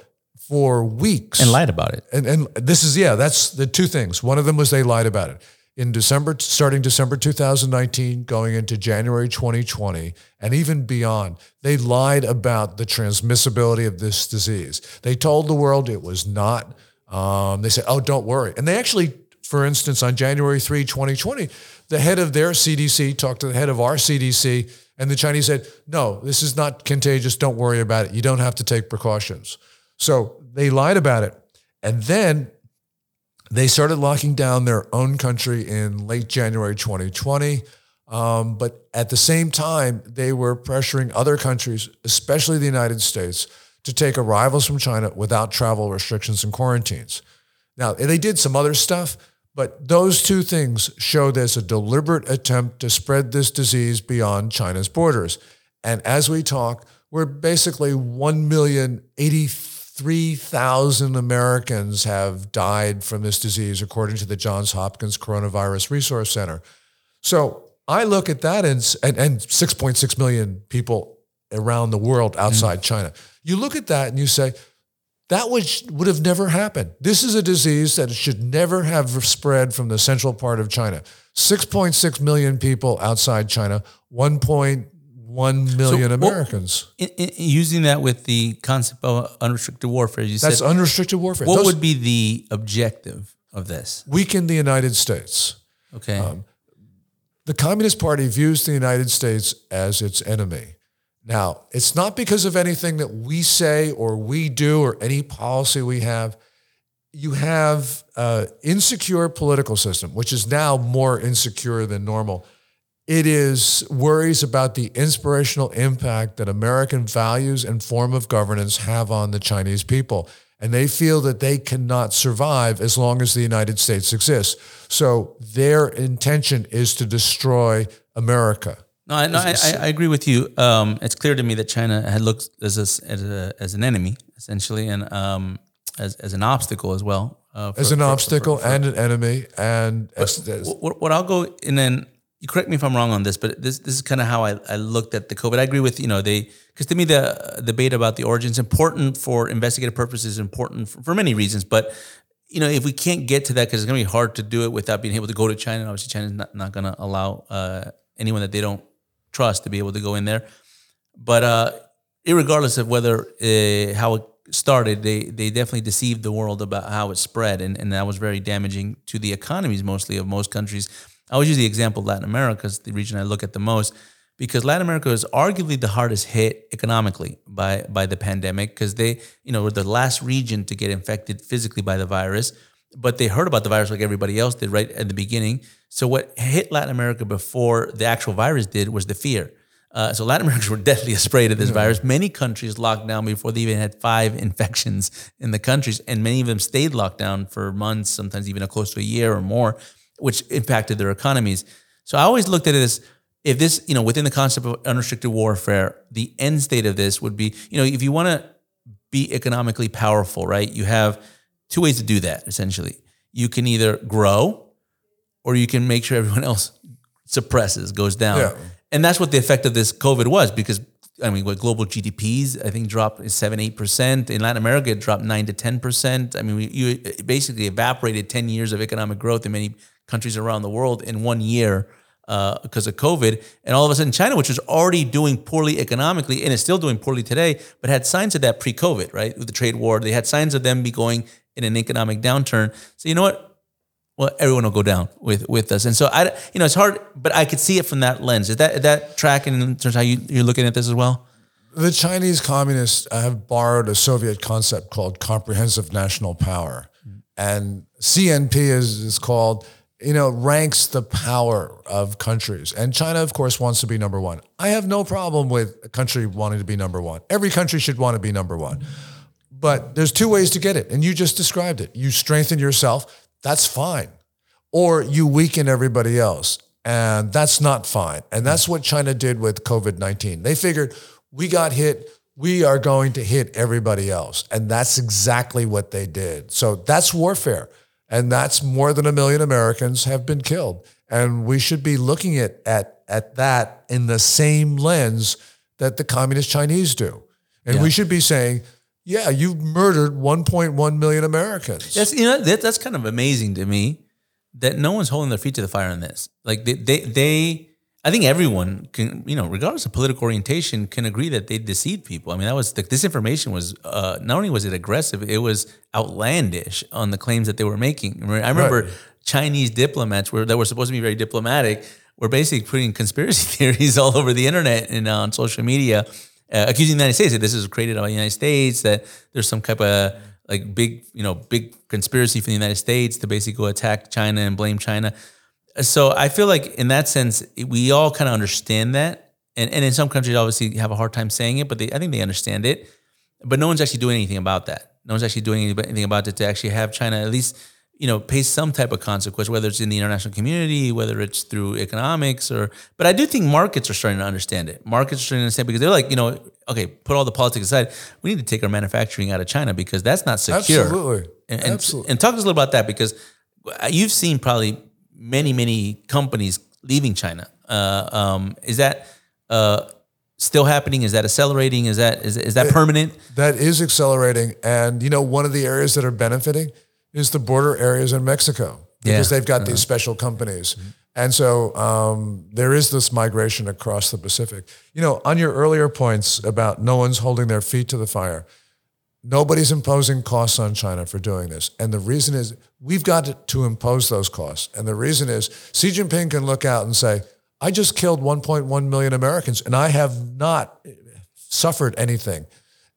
for weeks. And lied about it. And, and this is, yeah, that's the two things. One of them was they lied about it. In December, starting December 2019, going into January 2020, and even beyond, they lied about the transmissibility of this disease. They told the world it was not. Um, they said, oh, don't worry. And they actually, for instance, on January 3, 2020, the head of their CDC talked to the head of our CDC, and the Chinese said, no, this is not contagious. Don't worry about it. You don't have to take precautions. So they lied about it. And then they started locking down their own country in late January 2020. Um, but at the same time, they were pressuring other countries, especially the United States, to take arrivals from China without travel restrictions and quarantines. Now, they did some other stuff, but those two things show there's a deliberate attempt to spread this disease beyond China's borders. And as we talk, we're basically 1,083,000 Americans have died from this disease, according to the Johns Hopkins Coronavirus Resource Center. So I look at that and, and, and 6.6 million people around the world outside mm. China. You look at that and you say, that would, would have never happened. This is a disease that should never have spread from the central part of China. 6.6 million people outside China, 1.1 million so, Americans. in, in, using that with the concept of unrestricted warfare, you That's said, unrestricted warfare. What Those, would be the objective of this? Weaken the United States. Okay. Um, the Communist Party views the United States as its enemy. Now, it's not because of anything that we say or we do or any policy we have. You have an insecure political system, which is now more insecure than normal. It is worries about the inspirational impact that American values and form of governance have on the Chinese people. And they feel that they cannot survive as long as the United States exists. So their intention is to destroy America. No, I, no, I, I, agree with you. Um, it's clear to me that China had looked as a, as, a, as an enemy essentially, and um, as as an obstacle as well. Uh, for, as an for, obstacle for, and an enemy, and what, what, I'll go and then correct me if I'm wrong on this, but this this is kind of how I, I looked at the COVID. I agree with you know they because to me the the debate about the origins important for investigative purposes, important for, for many reasons, but you know, if we can't get to that, because it's going to be hard to do it without being able to go to China, and obviously China's not, not going to allow uh, anyone that they don't trust to be able to go in there. But uh, regardless of whether uh, how it started, they they definitely deceived the world about how it spread, and, and that was very damaging to the economies mostly of most countries. I always use the example of Latin America as the region I look at the most because Latin America was arguably the hardest hit economically by by the pandemic because they you know were the last region to get infected physically by the virus but they heard about the virus like everybody else did right at the beginning so what hit Latin America before the actual virus did was the fear. Uh, so Latin Americans were deathly afraid of this yeah. virus. Many countries locked down before they even had five infections in the countries, and many of them stayed locked down for months, sometimes even close to a year or more, which impacted their economies. So I always looked at it as if this, you know, within the concept of unrestricted warfare, the end state of this would be, you know, if you want to be economically powerful, right? You have two ways to do that. Essentially, you can either grow or you can make sure everyone else suppresses, goes down. Yeah. And that's what the effect of this COVID was because I mean, what global GDPs I think dropped seven, eight percent. In Latin America, it dropped nine to ten percent. I mean, we, you basically evaporated ten years of economic growth in many countries around the world in one year uh, because of COVID. And all of a sudden, China, which was already doing poorly economically and is still doing poorly today, but had signs of that pre-COVID, right? With the trade war, they had signs of them be going in an economic downturn. So you know what? well, everyone will go down with with us. And so I, you know, it's hard, but I could see it from that lens. Is that is that tracking in terms of how you, you're looking at this as well? The Chinese communists have borrowed a Soviet concept called comprehensive national power, and CNP is is called. You know, ranks the power of countries. And China, of course, wants to be number one. I have no problem with a country wanting to be number one. Every country should want to be number one. But there's two ways to get it. And you just described it. You strengthen yourself that's fine. Or you weaken everybody else, and that's not fine. And that's what China did with COVID 19. They figured we got hit, we are going to hit everybody else. And that's exactly what they did. So that's warfare. And that's more than a million Americans have been killed. And we should be looking at, at, at that in the same lens that the communist Chinese do. And we should be saying, yeah, you've murdered 1.1 million Americans. That's you know that, that's kind of amazing to me that no one's holding their feet to the fire on this. Like they, they, they I think everyone can, you know, regardless of political orientation, can agree that they deceived people. I mean, that was the, this information was uh, not only was it aggressive, it was outlandish on the claims that they were making. I remember Right. Chinese diplomats were that were supposed to be very diplomatic were basically putting conspiracy theories all over the internet and on social media, uh, accusing the United States that this is created by the United States, that there's some type of like big, you know, big conspiracy from the United States to basically go attack China and blame China. So I feel like in that sense, we all kind of understand that. And, and in some countries, obviously, have a hard time saying it, but they, I think they understand it. But no one's actually doing anything about that. No one's actually doing anything about it to actually have China at least, you know, pay some type of consequence, whether it's in the international community, whether it's through economics or. But I do think markets are starting to understand it. Markets are starting to understand because they're like, you know, okay, put all the politics aside. We need to take our manufacturing out of China because that's not secure. Absolutely. And, and, Absolutely. and talk to us a little about that because uh, you've seen probably many, many companies leaving China. Uh, um, is that uh, still happening? Is that accelerating? Is that is, is that permanent? That is accelerating. And, you know, one of the areas that are benefiting is the border areas in Mexico because Yeah. they've got these special companies. And so um, there is this migration across the Pacific. You know, on your earlier points about no one's holding their feet to the fire, nobody's imposing costs on China for doing this. And the reason is we've got to impose those costs. And the reason is Xi Jinping can look out and say, I just killed 1.1 million Americans and I have not suffered anything.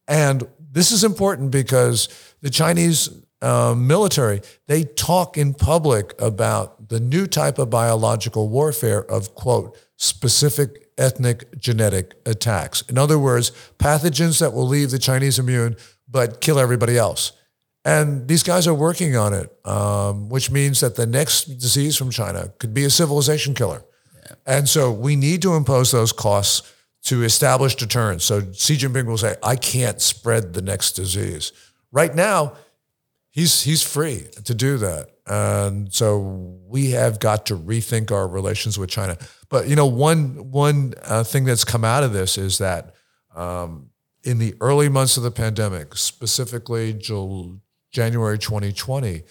And this is important because the Chinese uh, military, they talk in public about the new type of biological warfare of, quote, specific ethnic genetic attacks. In other words, pathogens that will leave the Chinese immune but kill everybody else. And these guys are working on it, um, which means that the next disease from China could be a civilization killer. And so we need to impose those costs to establish deterrence. So Xi Jinping will say, I can't spread the next disease. Right now, he's he's free to do that. And so we have got to rethink our relations with China. But you know, one one uh, thing that's come out of this is that um, in the early months of the pandemic, specifically January 2020,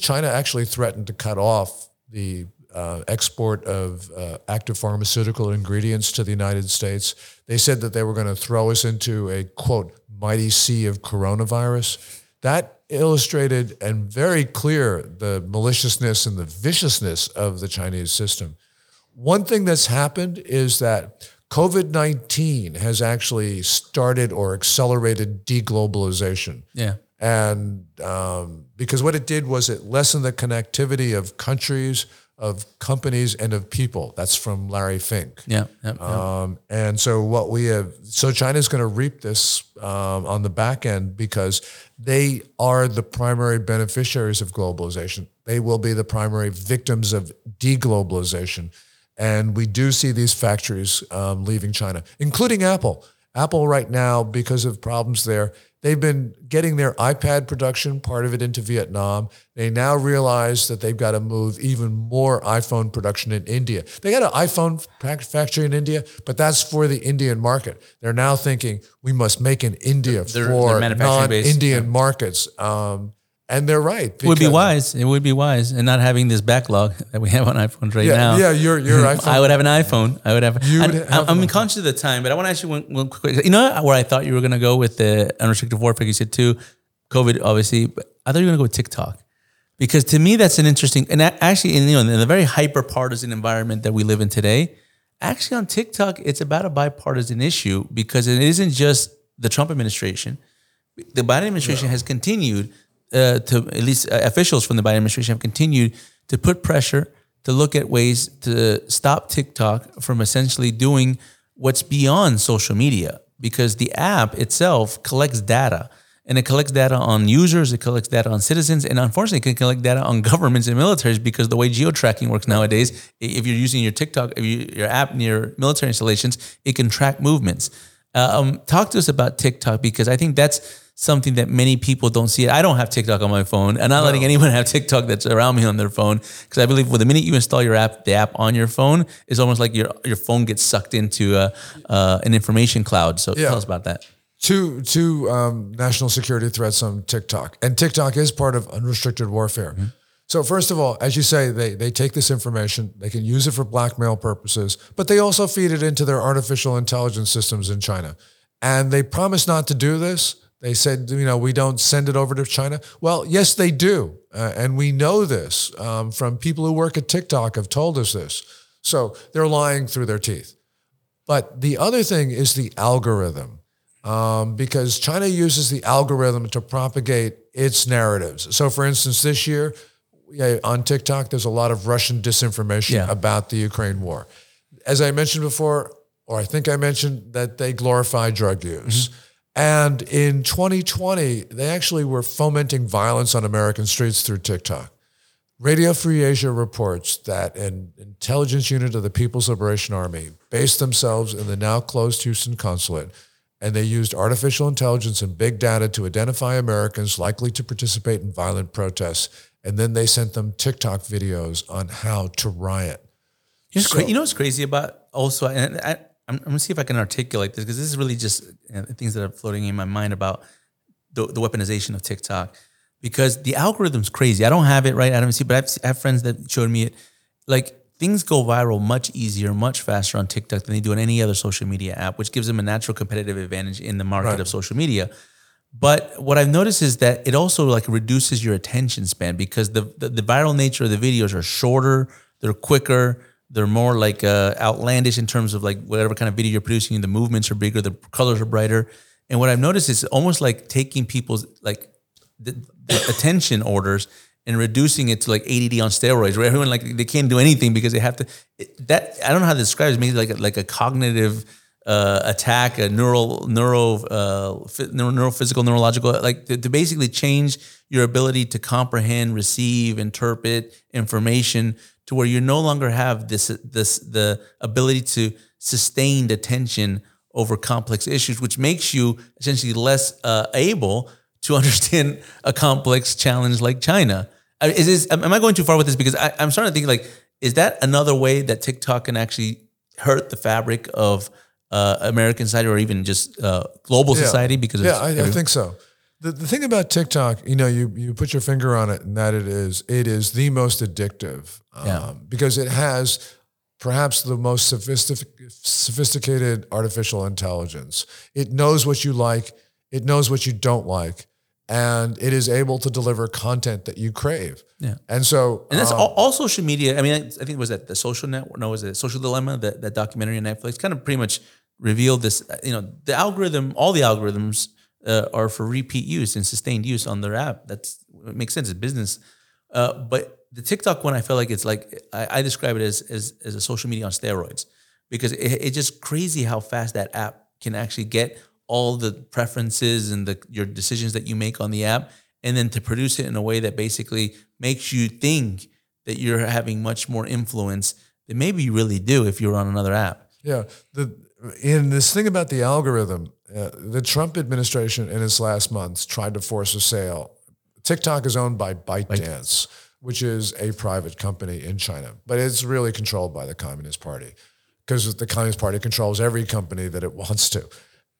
China actually threatened to cut off the uh, export of uh, active pharmaceutical ingredients to the United States. They said that they were going to throw us into a quote mighty sea of coronavirus. That illustrated and very clear the maliciousness and the viciousness of the Chinese system. One thing that's happened is that COVID 19 has actually started or accelerated deglobalization. Yeah. And um, because what it did was it lessened the connectivity of countries, of companies, and of people. That's from Larry Fink. Yeah. yeah, yeah. Um, and so what we have, so China's going to reap this um, on the back end because they are the primary beneficiaries of globalization. They will be the primary victims of deglobalization. And we do see these factories um, leaving China, including Apple. Apple right now, because of problems there, they've been getting their iPad production, part of it into Vietnam. They now realize that they've got to move even more iPhone production in India. They got an iPhone factory in India, but that's for the Indian market. They're now thinking we must make in India Their- for their manufacturing non-Indian markets. Um, and they're right. It would be wise. It would be wise, and not having this backlog that we have on iPhones right Yeah, now. yeah, your your iPhone. I would have an iPhone. I would have. You would have I'm. I'm conscious of the time, but I want to ask you one, one quick. You know where I thought you were going to go with the unrestricted warfare? You said too, COVID, obviously, but I thought you were going to go with TikTok because to me that's an interesting and actually in you know in the very hyper partisan environment that we live in today. Actually, on TikTok, it's about a bipartisan issue because it isn't just the Trump administration. The Biden administration has continued uh, to at least uh, officials from the Biden administration have continued to put pressure to look at ways to stop TikTok from essentially doing what's beyond social media because the app itself collects data and it collects data on users, it collects data on citizens, and unfortunately, it can collect data on governments and militaries because the way geo-tracking works nowadays, if you're using your TikTok, you, your app near military installations, it can track movements. Um, talk to us about TikTok because I think that's something that many people don't see. I don't have TikTok on my phone. I'm not letting anyone have TikTok that's around me on their phone because I believe well, the minute you install your app, the app on your phone is almost like your your phone gets sucked into a, uh, an information cloud. So Yeah. tell us about that. two two um, national security threats on TikTok, and TikTok is part of unrestricted warfare. So first of all, as you say, they they take this information, they can use it for blackmail purposes, but they also feed it into their artificial intelligence systems in China, and they promise not to do this. They said, you know, we don't send it over to China. Well, yes, they do, uh, and we know this um, from people who work at TikTok have told us this. So they're lying through their teeth. But the other thing is the algorithm um, because China uses the algorithm to propagate its narratives. So, for instance, this year yeah, on TikTok, there's a lot of Russian disinformation Yeah. about the Ukraine war. As I mentioned before, or I think I mentioned that they glorify drug use. And in 2020, they actually were fomenting violence on American streets through TikTok. Radio Free Asia reports that an intelligence unit of the People's Liberation Army based themselves in the now closed Houston consulate, and they used artificial intelligence and big data to identify Americans likely to participate in violent protests. And then they sent them TikTok videos on how to riot. You know, what's cra- you know what's crazy about also, and I, I'm, I'm gonna see if I can articulate this because this is really just you know, things that are floating in my mind about the, the weaponization of TikTok. Because the algorithm's crazy. I don't have it right. I don't see, but I've, I have friends that showed me it. Like things go viral much easier, much faster on TikTok than they do on any other social media app, which gives them a natural competitive advantage in the market Right. of social media. But what I've noticed is that it also like reduces your attention span because the the, the viral nature of the videos are shorter, they're quicker, they're more like uh, outlandish in terms of like whatever kind of video you're producing. The movements are bigger, the colors are brighter, and what I've noticed is almost like taking people's like the, the attention orders and reducing it to like ADD on steroids, where everyone like they can't do anything because they have to. it- that I don't know how to describe it. Maybe like a, like a cognitive uh, attack, a neural neuro uh, neuro, neurophysical neurological, like to, to basically change your ability to comprehend, receive, interpret information to where you no longer have this this the ability to sustained attention over complex issues, which makes you essentially less uh, able to understand a complex challenge like China. Is this, am am I going too far with this? Because I, I'm starting to think like, is that another way that TikTok can actually hurt the fabric of uh, American society or even just uh, global society? Because yeah, it's I, I think so. The, the thing about TikTok, you know, you you put your finger on it, and that it is it is the most addictive um, Yeah. because it has perhaps the most sophistic, sophisticated artificial intelligence. It knows what you like, it knows what you don't like, and it is able to deliver content that you crave. Yeah. And so, And that's um, all, all social media. I mean, I I think it was that the social network. No, was it Social Dilemma? That that documentary on Netflix kind of pretty much revealed this. You know, the algorithm, all the algorithms uh, are for repeat use and sustained use on their app. That's it makes sense. It's business. Uh, but the TikTok one, I feel like it's like I, I describe it as, as as a social media on steroids because it, it's just crazy how fast that app can actually get all the preferences and the your decisions that you make on the app, and then to produce it in a way that basically makes you think that you're having much more influence than maybe you really do if you're on another app. Yeah, the in this thing about the algorithm, uh, the Trump administration in its last months tried to force a sale. TikTok is owned by ByteDance, which is a private company in China, but it's really controlled by the Communist Party because the Communist Party controls every company that it wants to,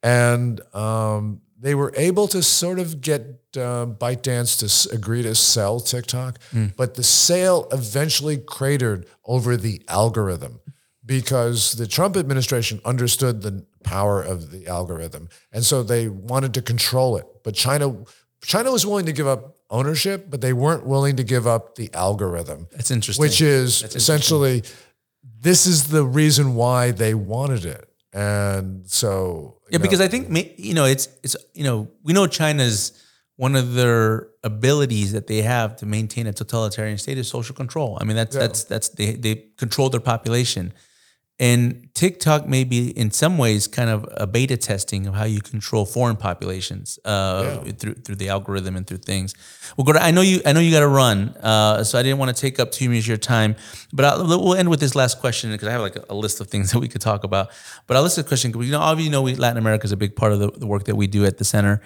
and um, they were able to sort of get uh, ByteDance to agree to sell TikTok, but the sale eventually cratered over the algorithm because the Trump administration understood the power of the algorithm, and so they wanted to control it. But China, China was willing to give up ownership, but they weren't willing to give up the algorithm, That's interesting. which is essentially this is the reason why they wanted it, and so Yeah, because I think you know it's it's you know we know China's one of their abilities that they have to maintain a totalitarian state is social control. I mean that's that's that's they they control their population, And TikTok may be in some ways kind of a beta testing of how you control foreign populations uh, through through the algorithm and through things. Well, Gordon, I know you I know you got to run, uh, so I didn't want to take up too much of your time. But I'll, we'll end with this last question because I have like a, a, list of things that we could talk about. But I'll list the question because you know obviously you know we, Latin America is a big part of the, the work that we do at the center,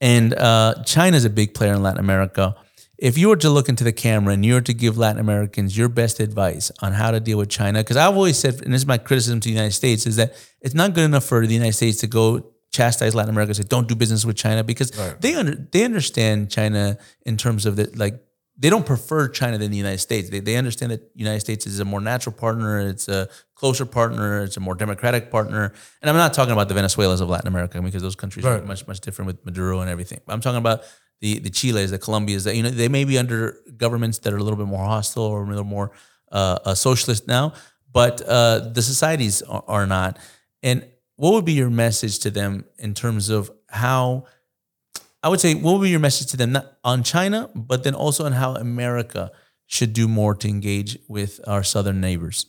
and uh, China is a big player in Latin America if you were to look into the camera and you were to give Latin Americans your best advice on how to deal with China, because I've always said, and this is my criticism to the United States, is that it's not good enough for the United States to go chastise Latin America, say don't do business with China, because right. they under, they understand China in terms of the like they don't prefer China than the United States. They, they understand that the United States is a more natural partner, it's a closer partner, it's a more democratic partner. And I'm not talking about the Venezuelas of Latin America because those countries right. are much much different with Maduro and everything. I'm talking about the the Chiles, the Colombias, that you know they may be under governments that are a little bit more hostile or a little more uh, uh, socialist now, but uh, the societies are, are, not. And what would be your message to them in terms of how? I would say, what would be your message to them not on China, but then also on how America should do more to engage with our southern neighbors?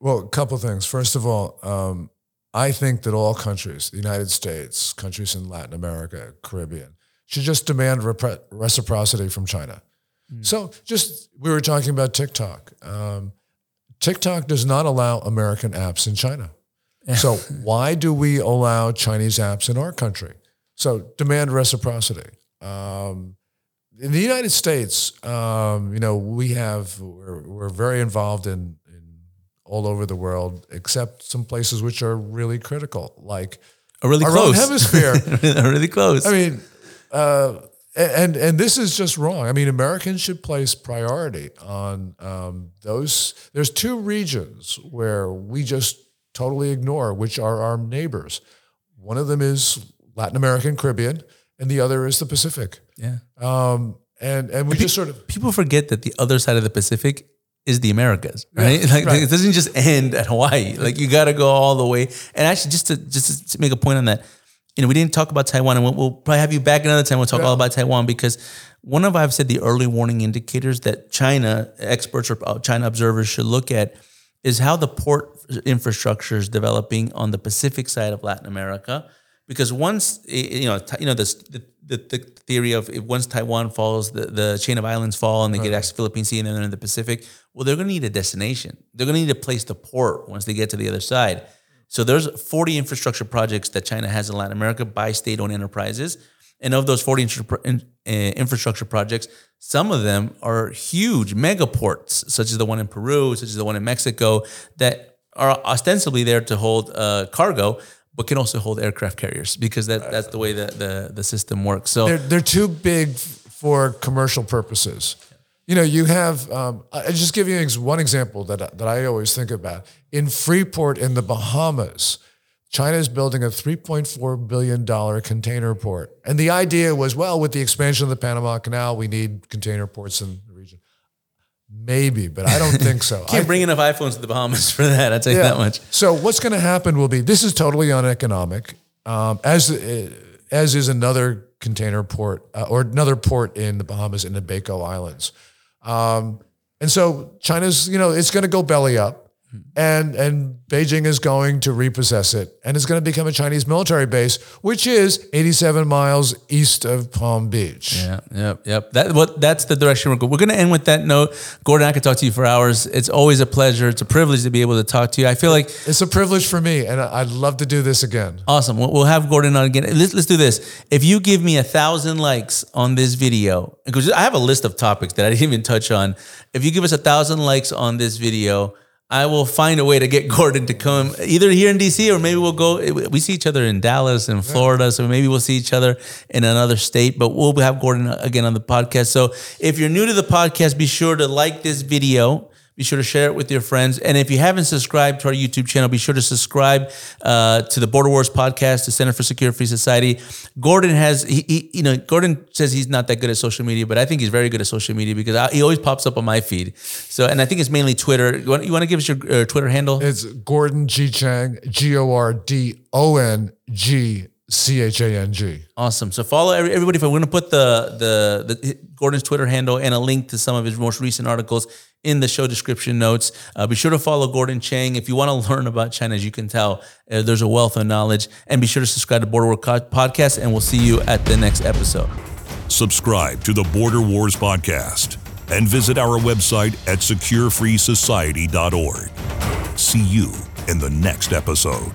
Well, a couple things. First of all, um, I think that all countries, the United States, countries in Latin America, Caribbean, should just demand repre- reciprocity from China. Mm. So, just we were talking about TikTok. Um, TikTok does not allow American apps in China. so, why do we allow Chinese apps in our country? So, demand reciprocity. Um, in the United States, um, you know, we have we're, we're very involved in, in all over the world, except some places which are really critical, like a really our close hemisphere. really close. I mean, uh, and and this is just wrong. I mean, Americans should place priority on um, those. There's two regions where we just totally ignore, which are our neighbors. One of them is Latin American, Caribbean, and the other is the Pacific. Yeah. Um, and and we and just sort of people forget that the other side of the Pacific is the Americas, right? Yeah, like right. it doesn't just end at Hawaii. Like you got to go all the way. And actually, just to just to make a point on that, you know, we didn't talk about Taiwan, and we'll, we'll probably have you back another time. We'll talk yeah. all about Taiwan because one of I've said the early warning indicators that China experts or uh, China observers should look at is how the port infrastructure is developing on the Pacific side of Latin America. Because once you know, you know this, the, the, the theory of if once Taiwan falls, the, the chain of islands fall, and they right. get access to Philippine Sea, and then they're in the Pacific. Well, they're going to need a destination. They're going to need a place to port once they get to the other side. So there's 40 infrastructure projects that China has in Latin America by state-owned enterprises. And of those 40 eh, infrastructure projects, some of them are huge mega ports, such as the one in Peru, such as the one in Mexico, that are ostensibly there to hold uh, cargo, but can also hold aircraft carriers because that, that's the way that the, the system works. So they're, they're too big for commercial purposes. You know, you have, um, I just give you one example that, that I always think about. In Freeport in the Bahamas, China is building a $3.4 billion container port. And the idea was, well, with the expansion of the Panama Canal, we need container ports in the region. Maybe, but I don't think so. Can't I, bring enough iPhones to the Bahamas for that. I'll tell you yeah. that much. So what's going to happen will be this is totally uneconomic, um, as as is another container port uh, or another port in the Bahamas in the Abaco Islands. Um, and so China's, you know, it's going to go belly up and and Beijing is going to repossess it, and it's going to become a Chinese military base, which is 87 miles east of Palm Beach. Yeah, yep, yep. That what that's the direction we're going. We're going to end with that note. Gordon, I could talk to you for hours. It's always a pleasure. It's a privilege to be able to talk to you. I feel like it's a privilege for me, and I'd love to do this again. Awesome. We'll have Gordon on again. Let's let's do this. If you give me a thousand likes on this video, because I have a list of topics that I didn't even touch on. If you give us a thousand likes on this video I will find a way to get Gordon to come either here in DC or maybe we'll go. We see each other in Dallas and Florida, so maybe we'll see each other in another state. But we'll have Gordon again on the podcast. So if you're new to the podcast, be sure to like this video be sure to share it with your friends. And if you haven't subscribed to our YouTube channel, be sure to subscribe uh, to the Border Wars podcast, the Center for Secure Free Society. Gordon has, he, he, you know, Gordon says he's not that good at social media, but I think he's very good at social media because I, he always pops up on my feed. So, and I think it's mainly Twitter. You want, you want to give us your uh, Twitter handle? It's Gordon G Chang, G O R D O N G C H A N G. Awesome. So follow everybody. If we're going to put the, the the Gordon's Twitter handle and a link to some of his most recent articles in the show description notes. Uh, be sure to follow Gordon Chang if you want to learn about China. As you can tell, uh, there's a wealth of knowledge. And be sure to subscribe to Border War Podcast, and we'll see you at the next episode. Subscribe to the Border Wars Podcast and visit our website at securefreesociety.org. See you in the next episode.